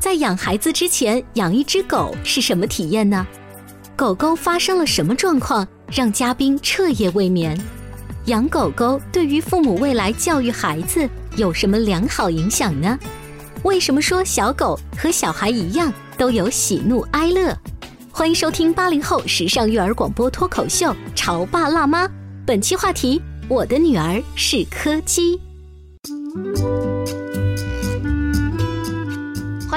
在养孩子之前，养一只狗是什么体验呢？狗狗发生了什么状况，让嘉宾彻夜未眠？养狗狗对于父母未来教育孩子有什么良好影响呢？为什么说小狗和小孩一样都有喜怒哀乐？欢迎收听八零后时尚育儿广播脱口秀《潮爸辣妈》，本期话题：我的女儿是柯基。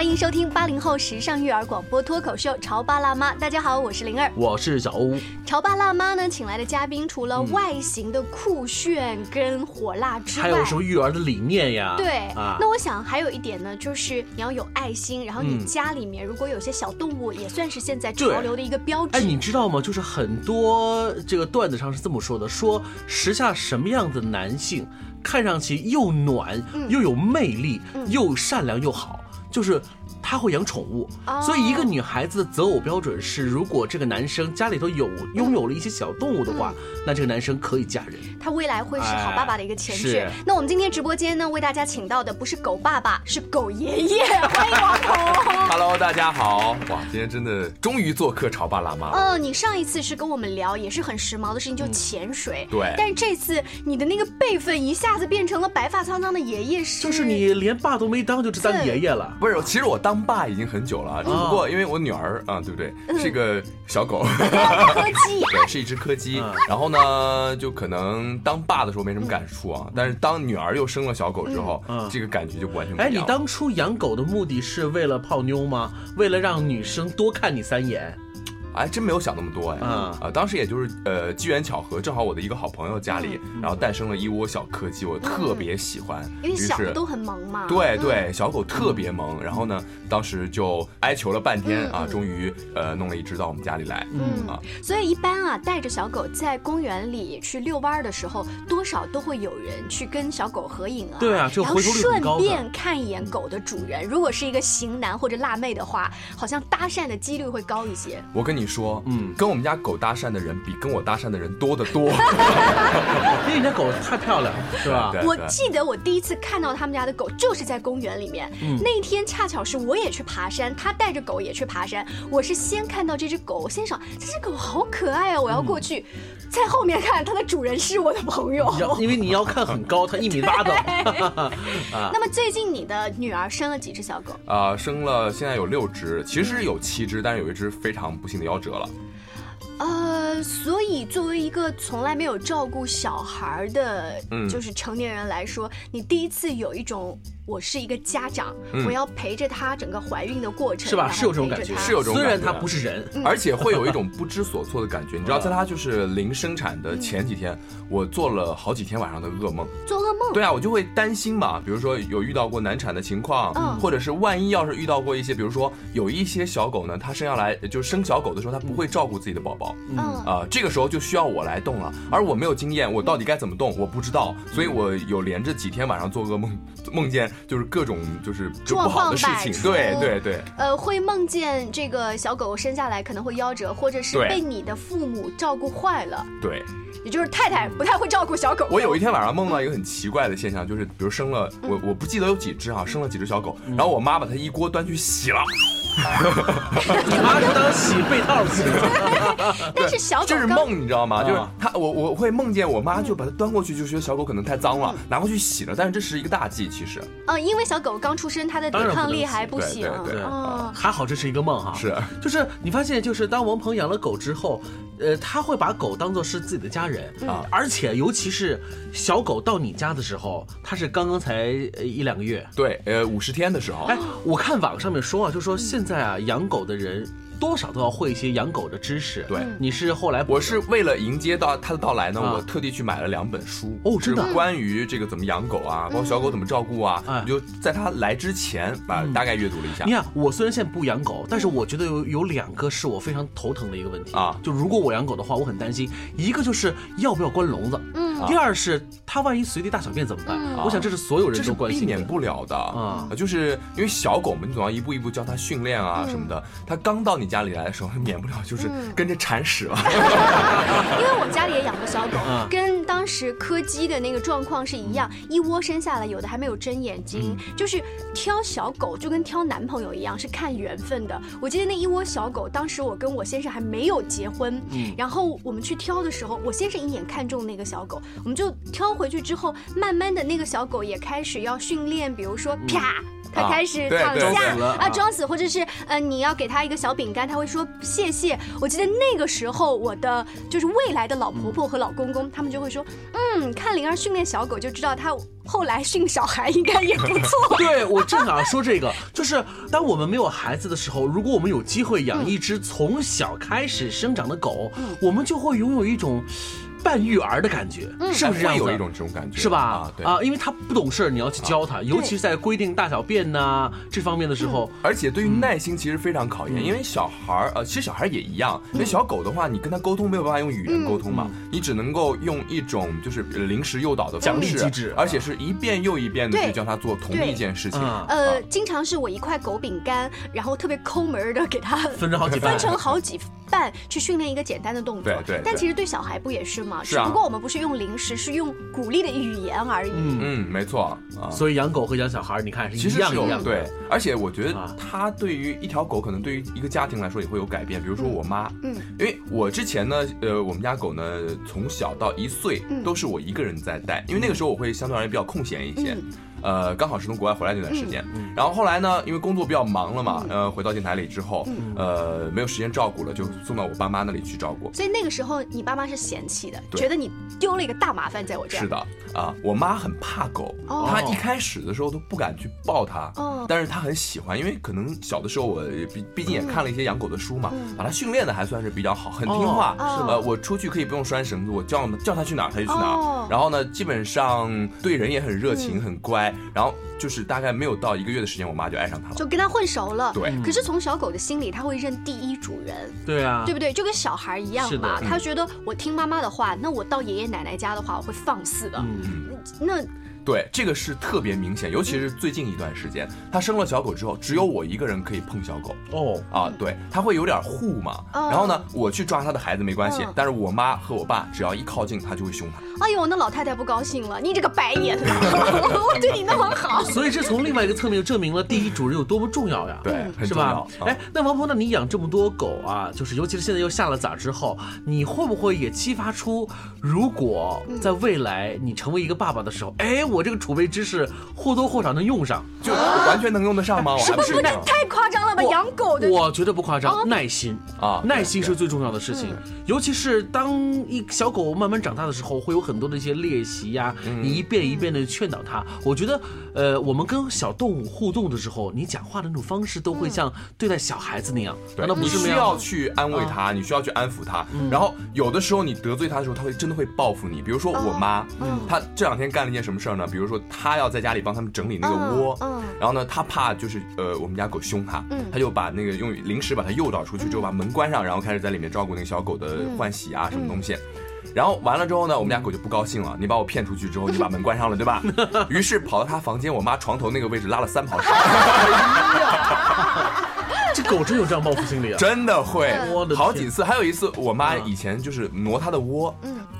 欢迎收听八零后时尚育儿广播脱口秀《潮爸辣妈》。大家好，我是灵儿，我是小欧。潮爸辣妈呢，请来的嘉宾除了外形的酷炫跟火辣之外，还有什么育儿的理念呀？对啊，那我想还有一点呢，就是你要有爱心，然后你家里面如果有些小动物，也算是现在潮流的一个标志。哎，你知道吗？就是很多这个段子上是这么说的：说时下什么样的男性看上去又暖又有魅力，又善良又好。就是他会养宠物，所以一个女孩子的择偶标准是，如果这个男生家里头有拥有了一些小动物的话，那这个男生可以嫁人，他未来会是好爸爸的一个前置。那我们今天直播间呢，为大家请到的不是狗爸爸，是狗爷爷，欢迎王彤。Hello，大家好，哇，今天真的终于做客潮爸辣妈。嗯，你上一次是跟我们聊也是很时髦的事情，就潜水。对。但是这次你的那个辈分一下子变成了白发苍苍的爷爷，是？就是你连爸都没当，就当爷爷了。不是，其实我当爸已经很久了，只不过因为我女儿啊，对不对？是一个小狗，柯基，对，是一只柯基。然后呢，就可能当爸的时候没什么感触啊，但是当女儿又生了小狗之后，这个感觉就完全不一样。哎，你当初养狗的目的是为了泡妞吗？为了让女生多看你三眼？哎，真没有想那么多哎，啊，当时也就是呃机缘巧合，正好我的一个好朋友家里，然后诞生了一窝小柯基，我特别喜欢，因为小的都很萌嘛。对对，小狗特别萌，然后呢，当时就哀求了半天啊，终于呃弄了一只到我们家里来，嗯啊，所以一般啊带着小狗在公园里去遛弯的时候，多少都会有人去跟小狗合影啊，对啊，就然后顺便看一眼狗的主人，如果是一个型男或者辣妹的话，好像搭讪的几率会高一些。我跟你。你说，嗯，跟我们家狗搭讪的人比跟我搭讪的人多得多，因为你家狗太漂亮，是吧？我记得我第一次看到他们家的狗就是在公园里面，那一天恰巧是我也去爬山，他带着狗也去爬山。我是先看到这只狗，我先想这只狗好可爱啊，我要过去，在后面看它的主人是我的朋友，因为你要看很高，它一米八的。那么最近你的女儿生了几只小狗？啊，生了，现在有六只，其实有七只，但是有一只非常不幸的夭折了。呃，所以作为一个从来没有照顾小孩的，就是成年人来说，你第一次有一种。我是一个家长，我要陪着她整个怀孕的过程，是吧？是有这种感觉，是有这种感觉。虽然她不是人，而且会有一种不知所措的感觉。你知道，在她就是临生产的前几天，我做了好几天晚上的噩梦。做噩梦？对啊，我就会担心嘛。比如说有遇到过难产的情况，或者是万一要是遇到过一些，比如说有一些小狗呢，它生下来就生小狗的时候，它不会照顾自己的宝宝，嗯啊，这个时候就需要我来动了。而我没有经验，我到底该怎么动，我不知道。所以我有连着几天晚上做噩梦，梦见就是各种。就是不好的事情，对对对。呃，会梦见这个小狗生下来可能会夭折，或者是被你的父母照顾坏了。对，也就是太太不太会照顾小狗。我有一天晚上梦到一个很奇怪的现象，就是比如生了我我不记得有几只啊，生了几只小狗，然后我妈把它一锅端去洗了。你妈是当洗被套洗的。但是小狗这是梦，你知道吗？就是啊他，我我会梦见我妈就把它端过去，就觉得小狗可能太脏了，拿过去洗了。但是这是一个大忌，其实。嗯，因为小狗刚出生，它的抵抗力还不行。对对哦，还好这是一个梦哈，是。就是你发现，就是当王鹏养了狗之后，呃，他会把狗当做是自己的家人啊，而且尤其是小狗到你家的时候，它是刚刚才呃一两个月，对，呃，五十天的时候，哎，我看网上面说啊，就说现现在啊，养狗的人多少都要会一些养狗的知识。对。你是后来我是为了迎接到它的到来呢，啊。我特地去买了两本书。哦真的？是关于这个怎么养狗啊，包括小狗怎么照顾啊，哎我就在它来之前把大概阅读了一下。你。看，我虽然现在不养狗，但是我觉得有有两个是我非常头疼的一个问题。啊。就如果我养狗的话，我很担心，一个就是要不要关笼子，嗯，第二是它万一随地大小便怎么办？我想这是所有人这是避都关心的。免不了的。啊。啊，就是因为小狗嘛，你总要一步一步教它训练啊什么的。它刚到你家里来的时候，免不了就是跟着铲屎了。因为我家里也养过小狗啊，跟当时柯基的那个状况是一样，一窝生下来，有的还没有睁眼睛，就是挑小狗就跟挑男朋友一样，是看缘分的。我记得那一窝小狗，当时我跟我先生还没有结婚，然后我们去挑的时候，我先生一眼看中那个小狗，我们就挑回去之后，慢慢的那个小狗也开始要训练，比如说啪。它啊开始躺下啊，装死，或者是呃，你要给他一个小饼干，他会说谢谢。我记得那个时候，我的就是未来的老婆婆和老公公，他们就会说，嗯，看灵儿训练小狗就知道他后来训小孩应该也不错。对我正想说这个，就是当我们没有孩子的时候，如果我们有机会养一只从小开始生长的狗，我们就会拥有一种半育儿的感觉，是不是这样子？会有一种这种感觉，是吧？啊，对。因为他不懂事儿，你要去教他，尤其是在规定大小便呐、这方面的时候，而且对于耐心其实非常考验，因为小孩儿呃，其实小孩儿也一样。因为小狗的话，你跟他沟通没有办法用语言沟通嘛，你只能够用一种就是呃临时诱导的奖方式励机制而且是一遍又一遍的去教他做同一件事情。嗯呃，经常是我一块狗饼干，然后特别抠门儿的给他分成好几半分成好几半去训练一个简单的动作。对对对但其实对小孩不也是吗？是啊只不过我们不是用零食，是用鼓励的语言而已。嗯，嗯，没错啊。所以养狗和养小孩，你看是其实是有一样一样的。对，而且我觉啊得它对于一条狗，可能对于一个家庭来说也会有改变。比如说我妈，嗯因为我之前呢，呃，我们家狗呢从小到一岁嗯都是我一个人在带，因为那个时候我会相对而言比较空闲一些。嗯呃，刚好是从国外回来那段时间，然后后来呢，因为工作比较忙了嗯。嘛，呃，回到电台里之后，呃，没有时间照顾了，就送到我爸妈那里去照顾。所以那个时候你爸妈是嫌弃的，觉得你丢了一个大麻烦在我这儿。是的啊，我妈很怕狗，哦。她一开始的时候都不敢去抱它，哦。但是她很喜欢，因为可能小的时候我毕毕竟也看了一些养狗的书嘛，把它训练的还算是比较好，很听话。哦呃，我出去可以不用拴绳子，我叫叫它去哪儿它就去哪儿。哦。然后呢，基本上对人也很热情，嗯。很乖。然后就是大概没有到一个月的时间，我妈就爱上它了。就跟他混熟了。对可是从小狗的心里，他会认第一主人，对啊，对不对？就跟小孩一样是的嘛。嗯他觉得我听妈妈的话，那我到爷爷奶奶家的话，我会放肆的。嗯，那对，这个是特别明显，尤其是最近一段时间，它生了小狗之后，只有我一个人可以碰小狗。哦，啊，对，它会有点护嘛。哦然后呢，我去抓它的孩子没关系嗯，但是我妈和我爸只要一靠近，它就会凶它。哎呦，那老太太不高兴了，你这个白眼狼，我对你那么好。所以这从另外一个侧面就证明了第一主人有多么重要呀。对，很是重要哎，那王鹏，那你养这么多狗啊，就是尤其是现在又下了崽之后，你会不会也激发出，如果在未来你成为一个爸爸的时候，哎，我这个储备知识或多或少能用上？就完全能用得上吗？我还不是不，那太夸张了吧？养狗的我觉得不夸张，哦耐心啊耐心是最重要的事情。尤其是当一小狗慢慢长大的时候，会有很多的一些练习呀，你一遍一遍的劝导它。我觉得，呃，我们跟小动物互动的时候，你讲话的那种方式都会像对待小孩子那样，难道不是需？要去安慰它，你需要去安抚它。然后有的时候你得罪它的时候，它会真的会报复你。比如说我妈，她这两天干了一件什么事儿呢？比如说他要在家里帮他们整理那个窝嗯嗯，然后呢，他怕就是呃我们家狗凶他嗯，他就把那个用零食把它诱导出去之后，把门关上，然后开始在里面照顾那个小狗的换洗啊什么东西。然后完了之后呢，我们家狗就不高兴了。你把我骗出去之后，你把门关上了，对吧？于是跑到他房间，我妈床头那个位置拉了三泡屎。这狗真有这样报复心理啊！真的会我的，好几次。还有一次，我妈以前就是挪他的窝，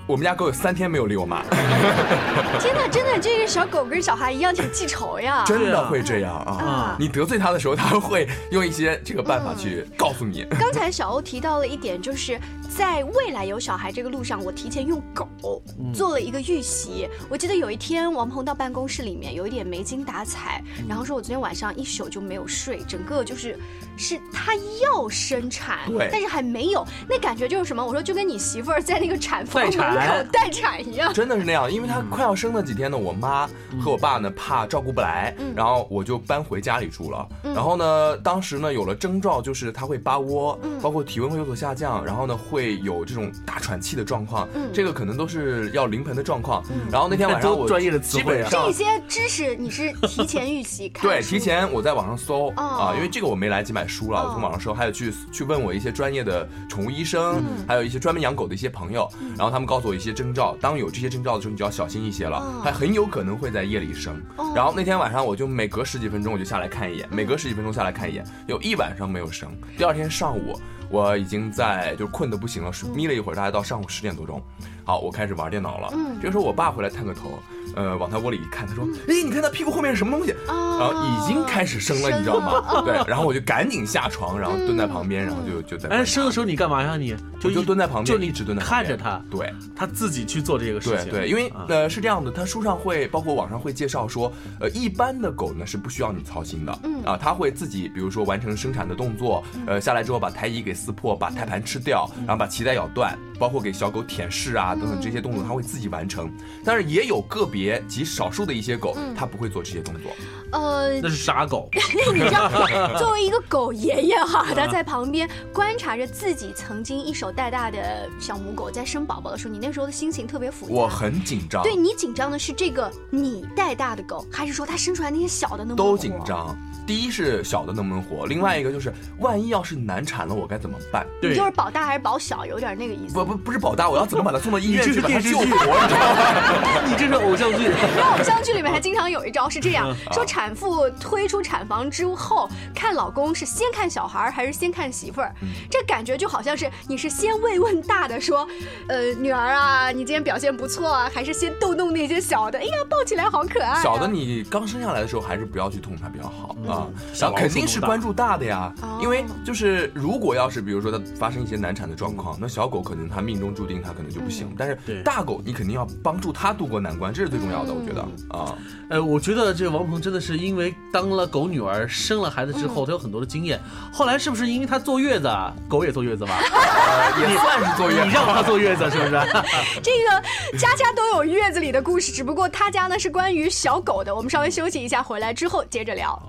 我们家狗有三天没有理我妈，天哪，真的，这个小狗跟小孩一样挺记仇呀。真的会这样啊！啊你得罪它的时候，它会用一些这个办法去告诉你。刚才小欧提到了一点，就是在未来有小孩这个路上，我提前用狗做了一个预习。我记得有一天，王鹏到办公室里面有一点没精打采，然后说我昨天晚上一宿就没有睡，整个就是是他要生产，但是还没有，那感觉就是什么？我说就跟你媳妇儿在那个产房口待产一样。真的是那样，因为他快要生的几天呢，我妈和我爸呢怕照顾不来，然后我就搬回家里住了。然后呢，当时呢有了征兆，就是他会扒窝，包括体温会有所下降，然后呢会有这种大喘气的状况，这个可能都是要临盆的状况。然后那天晚上我都专业的词基汇啊本上这些知识你是提前预习看对，提前我在网上搜哦啊，因为这个我没来及买书了，哦我从网上搜，还有去去问我一些专业的宠物医生，还有一些专门养狗的一些朋友，然后他们告诉我一些征兆，当有这些征兆的时候，你就要小心一些了哦，它很有可能会在夜里生。然后那天晚上我就每隔十几分钟我就下来看一眼，每隔十几分钟下来看一眼，有一晚上没有生，第二天上午。我已经在就困得不行了，是眯了一会儿，大概到上午十点多钟。好，我开始玩电脑了。嗯这个时候我爸回来探个头，呃，往他窝里一看，他说：“哎，你看他屁股后面是什么东西？”哦然后已经开始生了，你知道吗？对，然后我就赶紧下床，然后蹲在旁边，然后就就在观哎，生的时候你干嘛呀？你就就一蹲在旁边，就你一直蹲在旁边看着他，对。他自己去做这个事情。对对，因为啊呃是这样的，它书上会包括网上会介绍说，呃一般的狗呢是不需要你操心的，嗯啊，它会自己比如说完成生产的动作，呃下来之后把胎衣给撕破，把胎盘吃掉，然后把脐带咬断，包括给小狗舔舐啊等等这些动作，它会自己完成。但是也有个别极少数的一些狗，它不会做这些动作。呃，那是傻狗。你知道，作为一个狗爷爷哈，他在旁边观察着自己曾经一手带大的小母狗在生宝宝的时候，你那时候的心情特别复杂。我很紧张，对你紧张的是这个你带大的狗，还是说它生出来那些小的能不能都紧张。第一是小的能不能活，另外一个就是万一要是难产了，我该怎么办？对就是保大还是保小，有点那个意思。不不不是保大，我要怎么把他送到医院你这是去把它电视剧救活？你知道吗？你这是偶像剧。然后偶像剧里面还经常有一招是这样嗯 说：产妇推出产房之后，看老公是先看小孩还是先看媳妇儿，嗯这感觉就好像是你是先慰问大的说，呃，女儿啊，你今天表现不错啊，还是先逗弄那些小的，哎呀，抱起来好可爱啊。小的你刚生下来的时候，还是不要去痛它比较好啊。小肯定是关注大的呀哦，因为就是如果要是比如说他发生一些难产的状况，那小狗可能它命中注定他可能就不行，但是大狗你肯定要帮助他度过难关，这是最重要的，我觉得啊。呃，我觉得这个王鹏真的是因为当了狗女儿，生了孩子之后，他有很多的经验。后来是不是因为他坐月子，啊？狗也坐月子吧？呃也算是坐月子。你让他坐月子是不是？这个家家都有月子里的故事，只不过他家呢是关于小狗的。我们稍微休息一下，回来之后接着聊。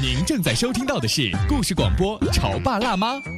您正在收听到的是故事广播《潮爸辣妈》。《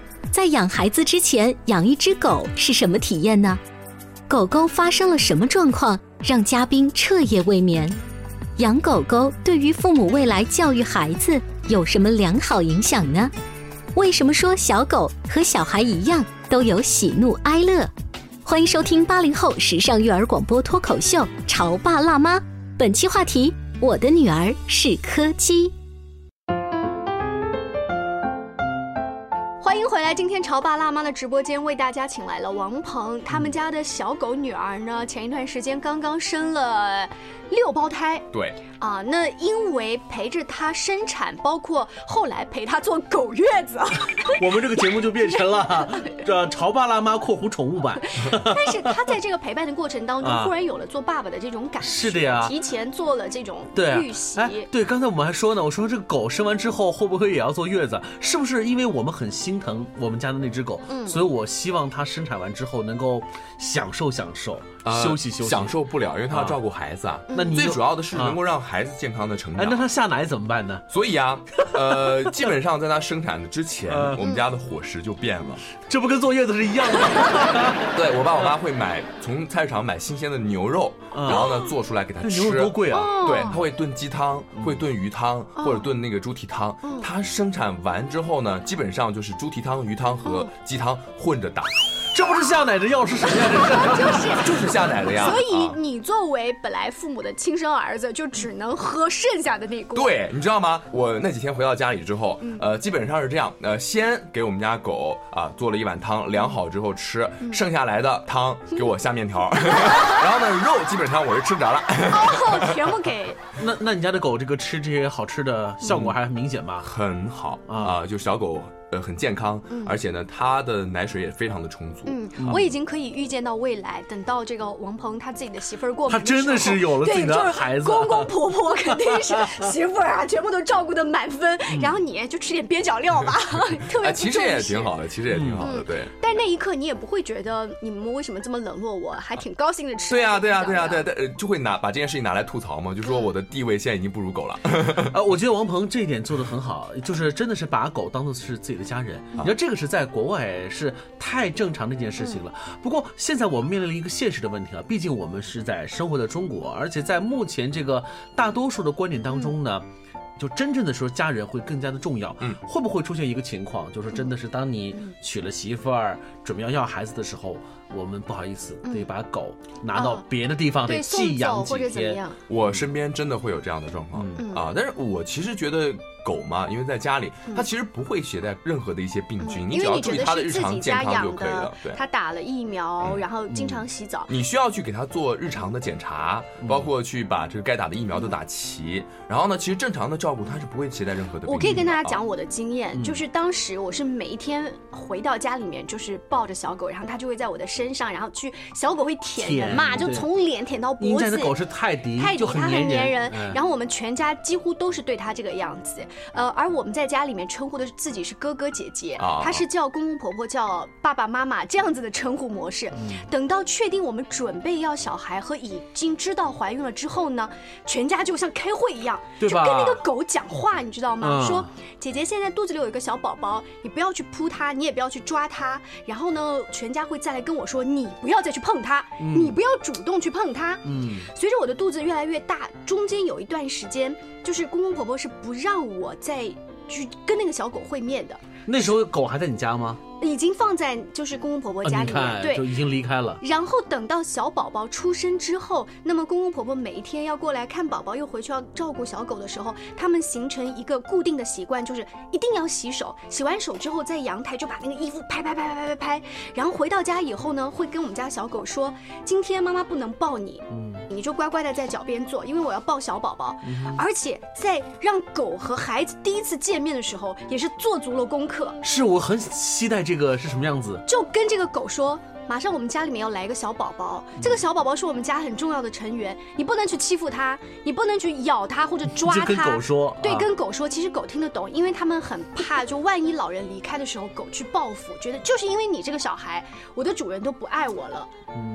在养孩子之前，养一只狗是什么体验呢？狗狗发生了什么状况，让嘉宾彻夜未眠？养狗狗对于父母未来教育孩子有什么良好影响呢？为什么说小狗和小孩一样都有喜怒哀乐？欢迎收听八零后时尚育儿广播脱口秀《潮爸辣妈》，本期话题：我的女儿是柯基。欢迎回来！今天潮爸辣妈的直播间为大家请来了王鹏，他们家的小狗女儿呢，前一段时间刚刚生了六胞胎。对啊，那因为陪着她生产，包括后来陪她坐狗月子，我们这个节目就变成了 这潮爸辣妈（括弧宠物版）。但是她在这个陪伴的过程当中，忽然有了做爸爸的这种感觉，是的呀，提前做了这种预习。哎，对，刚才我们还说呢，我说这个狗生完之后会不会也要坐月子？是不是因为我们很心疼我们家的那只狗，所以我希望它生产完之后能够享受享受。休息休息，享受不了，因为他要照顾孩子啊。那你最主要的是能够让孩子健康的成长。哎，那他下奶怎么办呢？所以啊，呃，基本上在他生产的之前，我们家的伙食就变了。这不跟坐月子是一样的吗？对我爸我妈会买从菜市场买新鲜的牛肉，然后呢做出来给他吃。牛肉多贵啊！对，他会炖鸡汤，会炖鱼汤，或者炖那个猪蹄汤。他生产完之后呢，基本上就是猪蹄汤、鱼汤和鸡汤混着打。这不是下奶的药是什么呀？这是 就是下奶的呀。所以你作为本来父母的亲生儿子，就只能喝剩下的那锅。对，你知道吗？我那几天回到家里之后，呃，基本上是这样，呃，先给我们家狗啊做了一碗汤，量好之后吃，剩下来的汤给我下面条，然后呢，肉基本上我是吃不着了。哦，全部给。那那你家的狗这个吃这些好吃的效果还明显吗？很好啊，就小狗。呃，很健康，而且呢，他的奶水也非常的充足。嗯，我已经可以预见到未来，等到这个王鹏他自己的媳妇儿过，他真的是有了自己的孩子，公公 婆婆肯定是媳妇儿啊，全部都照顾的满分。然后你就吃点边角料吧，特别其实也挺好的，其实也挺好的，对。但那一刻你也不会觉得你们为什么这么冷落我，还挺高兴的吃。对呀，对呀，对呀，对，对，就会拿把这件事情拿来吐槽嘛，就说我的地位现在已经不如狗了。啊，我觉得王鹏这一点做的很好，就是真的是把狗当做是自己的家人。你知道。这个是在国外是太正常的一件事情了。不过现在我们面临了一个现实的问题啊，毕竟我们是在生活在中国，而且在目前这个大多数的观点当中呢，就真正的说家人会更加的重要。嗯，会不会出现一个情况，就是真的是当你娶了媳妇儿，准备要要孩子的时候？我们不好意思，得把狗拿到别的地方得寄养几天。我身边真的会有这样的状况啊！但是我其实觉得狗嘛，因为在家里，它其实不会携带任何的一些病菌，你只要注意它的日常健康就可以了。对，它打了疫苗，然后经常洗澡。你需要去给它做日常的检查，包括去把这个该打的疫苗都打齐。然后呢，其实正常的照顾它是不会携带任何的。我可以跟大家讲我的经验，就是当时我是每一天回到家里面，就是抱着小狗，然后它就会在我的身。上，然后去小狗会舔人嘛，就从脸舔到脖子。的狗是泰迪，泰迪它很粘人。然后我们全家几乎都是对它这个样子。呃，而我们在家里面称呼的自己是哥哥姐姐，他是叫公公婆婆叫爸爸妈妈这样子的称呼模式。等到确定我们准备要小孩和已经知道怀孕了之后呢，全家就像开会一样，就跟那个狗讲话，你知道吗？说姐姐现在肚子里有一个小宝宝，你不要去扑它，你也不要去抓它。然后呢，全家会再来跟我。说你不要再去碰它，你不要主动去碰它。嗯，随着我的肚子越来越大，中间有一段时间，就是公公婆婆是不让我我在去跟那个小狗会面的。那时候狗还在你家吗？已经放在就是公公婆婆家里面，对，就已经离开了。然后等到小宝宝出生之后，那么公公婆婆每一天要过来看宝宝，又回去要照顾小狗的时候，他们形成一个固定的习惯，就是一定要洗手。洗完手之后，在阳台就把那个衣服拍拍拍拍拍拍拍。然后回到家以后呢，会跟我们家小狗说：“今天妈妈不能抱你，嗯，你就乖乖的在脚边坐，因为我要抱小宝宝。”而且在让狗和孩子第一次见面的时候，也是做足了功课。是我很期待这。这个是什么样子？就跟这个狗说。马上我们家里面要来一个小宝宝，这个小宝宝是我们家很重要的成员，你不能去欺负他，你不能去咬他或者抓他。跟狗说，对，跟狗说，其实狗听得懂，因为他们很怕，就万一老人离开的时候，狗去报复，觉得就是因为你这个小孩，我的主人都不爱我了。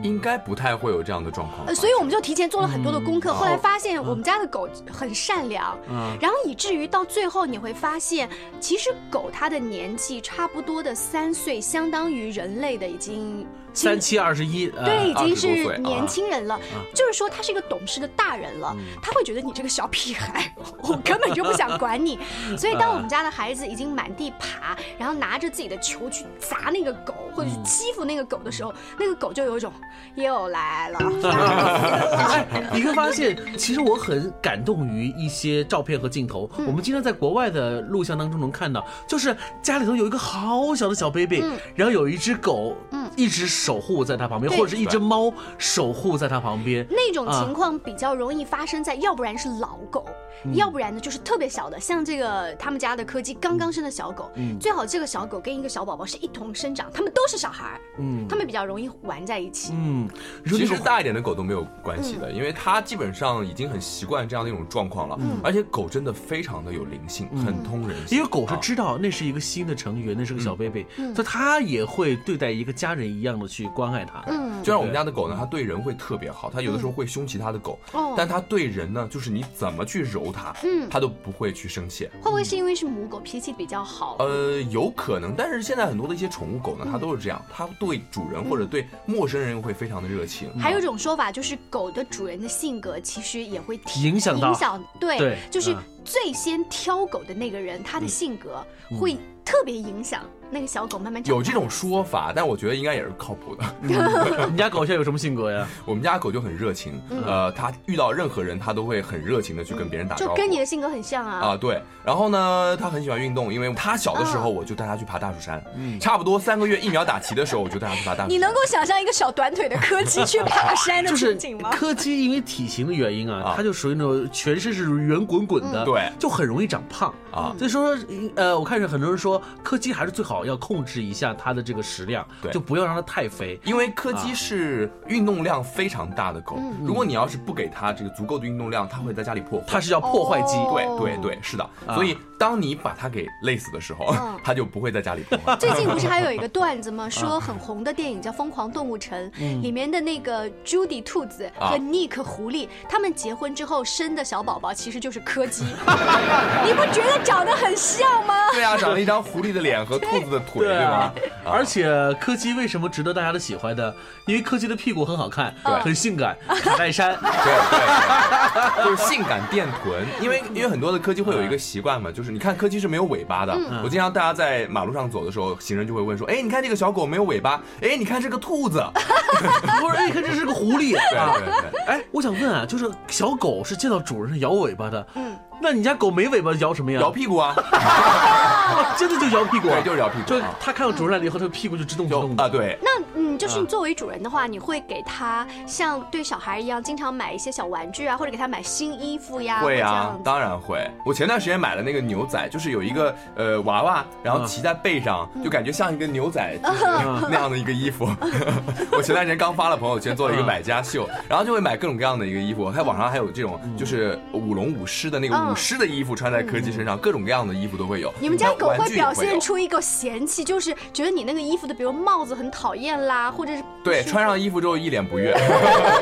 应该不太会有这样的状况。呃所以我们就提前做了很多的功课，后来发现我们家的狗很善良，嗯，然后以至于到最后你会发现，其实狗它的年纪差不多的三岁，相当于人类的已经。三七二十一，呃对，已经20多岁啊。是年轻人了，就是说他是一个懂事的大人了，他会觉得你这个小屁孩，我根本就不想管你。所以当我们家的孩子已经满地爬，然后拿着自己的球去砸那个狗，或者去欺负那个狗的时候，那个狗就有一种又来了。哎，你会发现，其实我很感动于一些照片和镜头。我们经常在国外的录像当中能看到，就是家里头有一个好小的小 baby，、然后有一只狗，一直守护在他旁边，或者是一只猫守护在他旁边。那种情况比较容易发生在，要不然是老狗，要不然呢就是特别小的，像这个他们家的柯基刚刚生的小狗，嗯。最好这个小狗跟一个小宝宝是一同生长，他们都是小孩儿，嗯。他们比较容易玩在一起。嗯，其实大一点的狗都没有关系的，因为它基本上已经很习惯这样的一种状况了，而且狗真的非常的有灵性，很通人性。因为狗是啊。知道那是一个新的成员，那是个小 baby，、所以它也会对待一个家人一样的去关爱它。嗯，就像我们家的狗呢，它对人会特别好，它有的时候会凶其他的狗，哦但它对人呢，就是你怎么去揉它，嗯它都不会去生气。会不会是因为是母狗脾气比较好？呃，有可能，但是现在很多的一些宠物狗呢，它都是这样，它对主人或者对陌生人会非常的热情。还有一种说法就是，狗的主人的性格其实也会影响到影响，对，对就是嗯最先挑狗的那个人，他的性格会特别影响那个小狗慢慢长大。有这种说法，但我觉得应该也是靠谱的。你家狗现在有什么性格呀？我们家狗就很热情，呃，它遇到任何人，它都会很热情的去跟别人打招呼就。跟你的性格很像啊。啊，对，然后呢，它很喜欢运动，因为它小的时候我就带它去爬大蜀山，差不多三个月疫苗打齐的时候，我就带它去爬大蜀山。你能够想象一个小短腿的柯基去爬山的就是情景吗？柯基因为体型的原因啊啊，它就属于那种全身是圆滚滚的，对就很容易长胖啊。所以说，呃，我看着很多人说柯基还是最好要控制一下它的这个食量，对。就不要让它太肥。因为柯基是运动量非常大的狗，嗯。如果你要是不给它这个足够的运动量，它会在家里破坏。它是叫破坏鸡，哦。对对对，是的。所以当你把它给累死的时候嗯，它就不会在家里破坏。最近不是还有一个段子吗？说很红的电影叫《疯狂动物城》，里面的那个 Judy 兔子啊。和 Nick 狐狸，他们结婚之后生的小宝宝其实就是柯基，你不觉得长得很像吗？对啊，长了一张狐狸的脸和兔子的腿，对啊吗？，而且柯基为什么值得大家的喜欢呢？因为柯基的屁股很好看，对很性感，卡戴珊。对对，对就是性感电臀，因为因为很多的柯基会有一个习惯嘛，就是你看柯基是没有尾巴的。嗯我经常大家在马路上走的时候，行人就会问说，哎，你看这个小狗没有尾巴，哎，你看这个兔子，我说，哎，看这是个狐狸 对啊！对对。哎，我想问啊，就是小狗是见到主人是摇尾巴的，嗯，那你家狗没尾巴摇什么呀？摇屁股啊，哦 真的就摇屁股啊，对，就是摇屁股就啊，它看到主人来了以后，它的屁股就直动直动的啊，。对，那嗯，就是作为主人的话，你会给它像对小孩一样，经常买一些小玩具啊，或者给它买新衣服呀，会啊或者这样，子当然会。我前段时间买了那个牛仔，就是有一个呃娃娃，然后嗯骑在背上，就感觉像一个牛仔，就是那样的一个衣服。我前段时间刚发了朋友圈，做了一个买家秀，然后就会买各种各样的一个衣服。还网上还有这种就是舞龙舞狮的那个嗯舞狮的衣服穿在柯基身上，各种各样的衣服都会有。你们家狗会表现出一个嫌弃，就是觉得你那个衣服的，比如帽子很讨厌啦，或者是对，穿上衣服之后一脸不悦。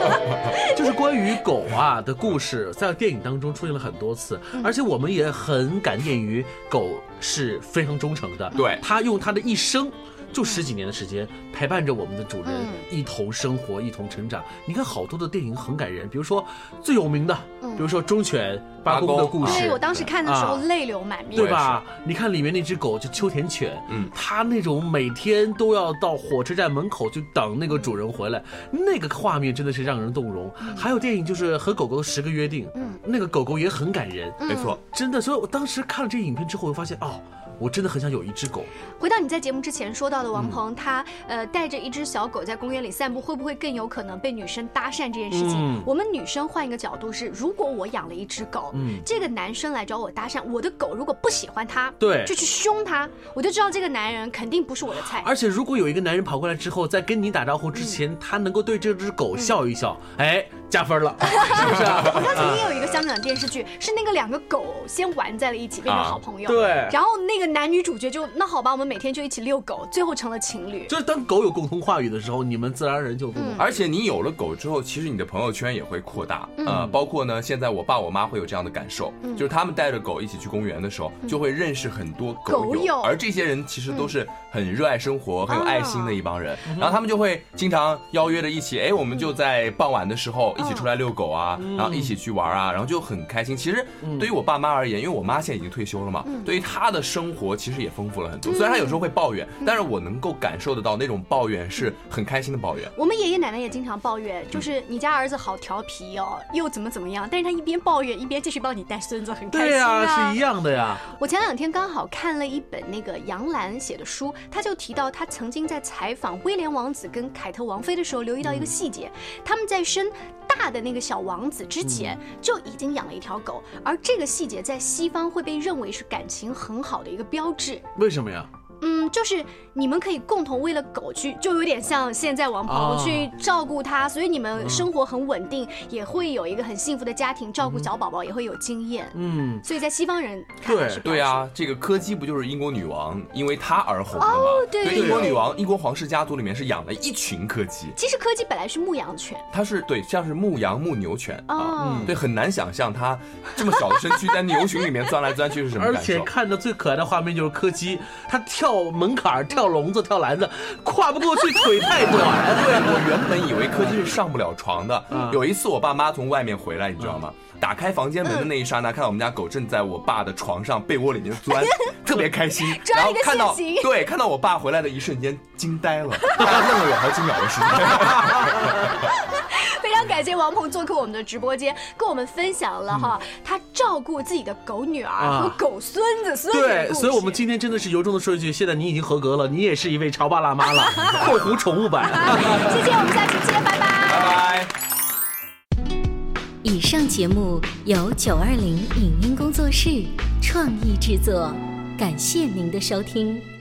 就是关于狗啊的故事，在电影当中出现了很多次，而且我们也很感念于狗是非常忠诚的，对它用它的一生。就十几年的时间陪伴着我们的主人嗯。一同生活，一同成长。你看好多的电影很感人，比如说最有名的，比如说《忠犬八公的故事。对，我》，当时看的时候啊。泪流满面。对吧？你看里面那只狗就秋田犬，嗯。它那种每天都要到火车站门口去等那个主人回来，那个画面真的是让人动容。还有电影就是和狗狗的十个约定，嗯。那个狗狗也很感人，没错，真的。所以我当时看了这个影片之后，我发现哦，我真的很想有一只狗。回到你在节目之前说到的王嗯鹏，他呃带着一只小狗在公园里散步，会不会更有可能被女生搭讪这件事情？嗯我们女生换一个角度是，如果我养了一只狗，嗯这个男生来找我搭讪，我的狗如果不喜欢他，对就去凶他，我就知道这个男人肯定不是我的菜。而且如果有一个男人跑过来之后，在跟你打招呼之前，他能够对这只狗笑一笑，哎，加分了，是不是？啊？好像曾经有一个香港电视剧，是那个两个狗先玩在了一起，变成好朋友。对。然后那个男女主角就那好吧，我们每天就一起遛狗，最后成了情侣。就是当狗有共同话语的时候，你们自然而然就。而且你有了狗之后，其实你的朋友圈也会扩大，呃，包括呢，现在我爸我妈会有这样的感受，就是他们带着狗一起去公园的时候，就会认识很多狗狗友。友，而这些人其实都是很热爱生活、很有爱心的一帮人，然后他们就会经常邀约着一起，哎，我们就在傍晚的时候一起出来遛狗啊，然后一起去玩啊，然后就很开心。其实对于我爸妈而言，因为我妈现在已经退休了嘛，对于她的生活其实也丰富了很多。虽然她有时候会抱怨，但是我能够感受得到那种抱怨是很开心的抱怨。我们爷爷奶奶也经常抱怨，就是你家儿子好调皮哦，又怎么怎么样，但是他一边抱怨一边继续帮你带孙子，很开心对啊。呀，是一样的呀。我前两天刚好看了一本那个杨澜写的书，他就提到他曾经在采访威廉王子跟凯特王妃的时候，留意到一个细节，他们在生大的那个小王子之前就已经养了一条狗，而这个细节在西方会被认为是感情很好的一个标志。为什么呀？嗯，就是你们可以共同为了狗去，就有点像现在王哦鹏去照顾它，所以你们生活很稳定，也会有一个很幸福的家庭，照顾小宝宝也会有经验。嗯，所以在西方人看来对对啊，这个柯基不就是英国女王因为她而红的吗？哦对对英国女王，英国皇室家族里面是养了一群柯基，其实柯基本来是牧羊犬它是对像是牧羊牧牛犬啊，哦，对，很难想象它这么小的身躯在牛群里面钻来钻去是什么而感受。且看着最可爱的画面就是柯基，它跳门槛儿、跳笼子、跳篮子，跨不过去，腿太短。对，我原本以为柯基是上不了床的。嗯有一次我爸妈从外面回来，你知道吗？打开房间门的那一刹那，看到我们家狗正在我爸的床上被窝里面钻，特别开心。然后看到 对，看到我爸回来的一瞬间惊呆了，愣了有好几秒的时间。感谢王鹏做客我们的直播间，跟我们分享了哈他照顾自己的狗女儿啊和狗孙子孙女的对，故事所以我们今天真的是由衷的说一句，现在你已经合格了，你也是一位潮爸辣妈了，后湖宠物版。谢谢，我们下期见，拜拜。拜拜。以上节目由九二零影音工作室创意制作，感谢您的收听。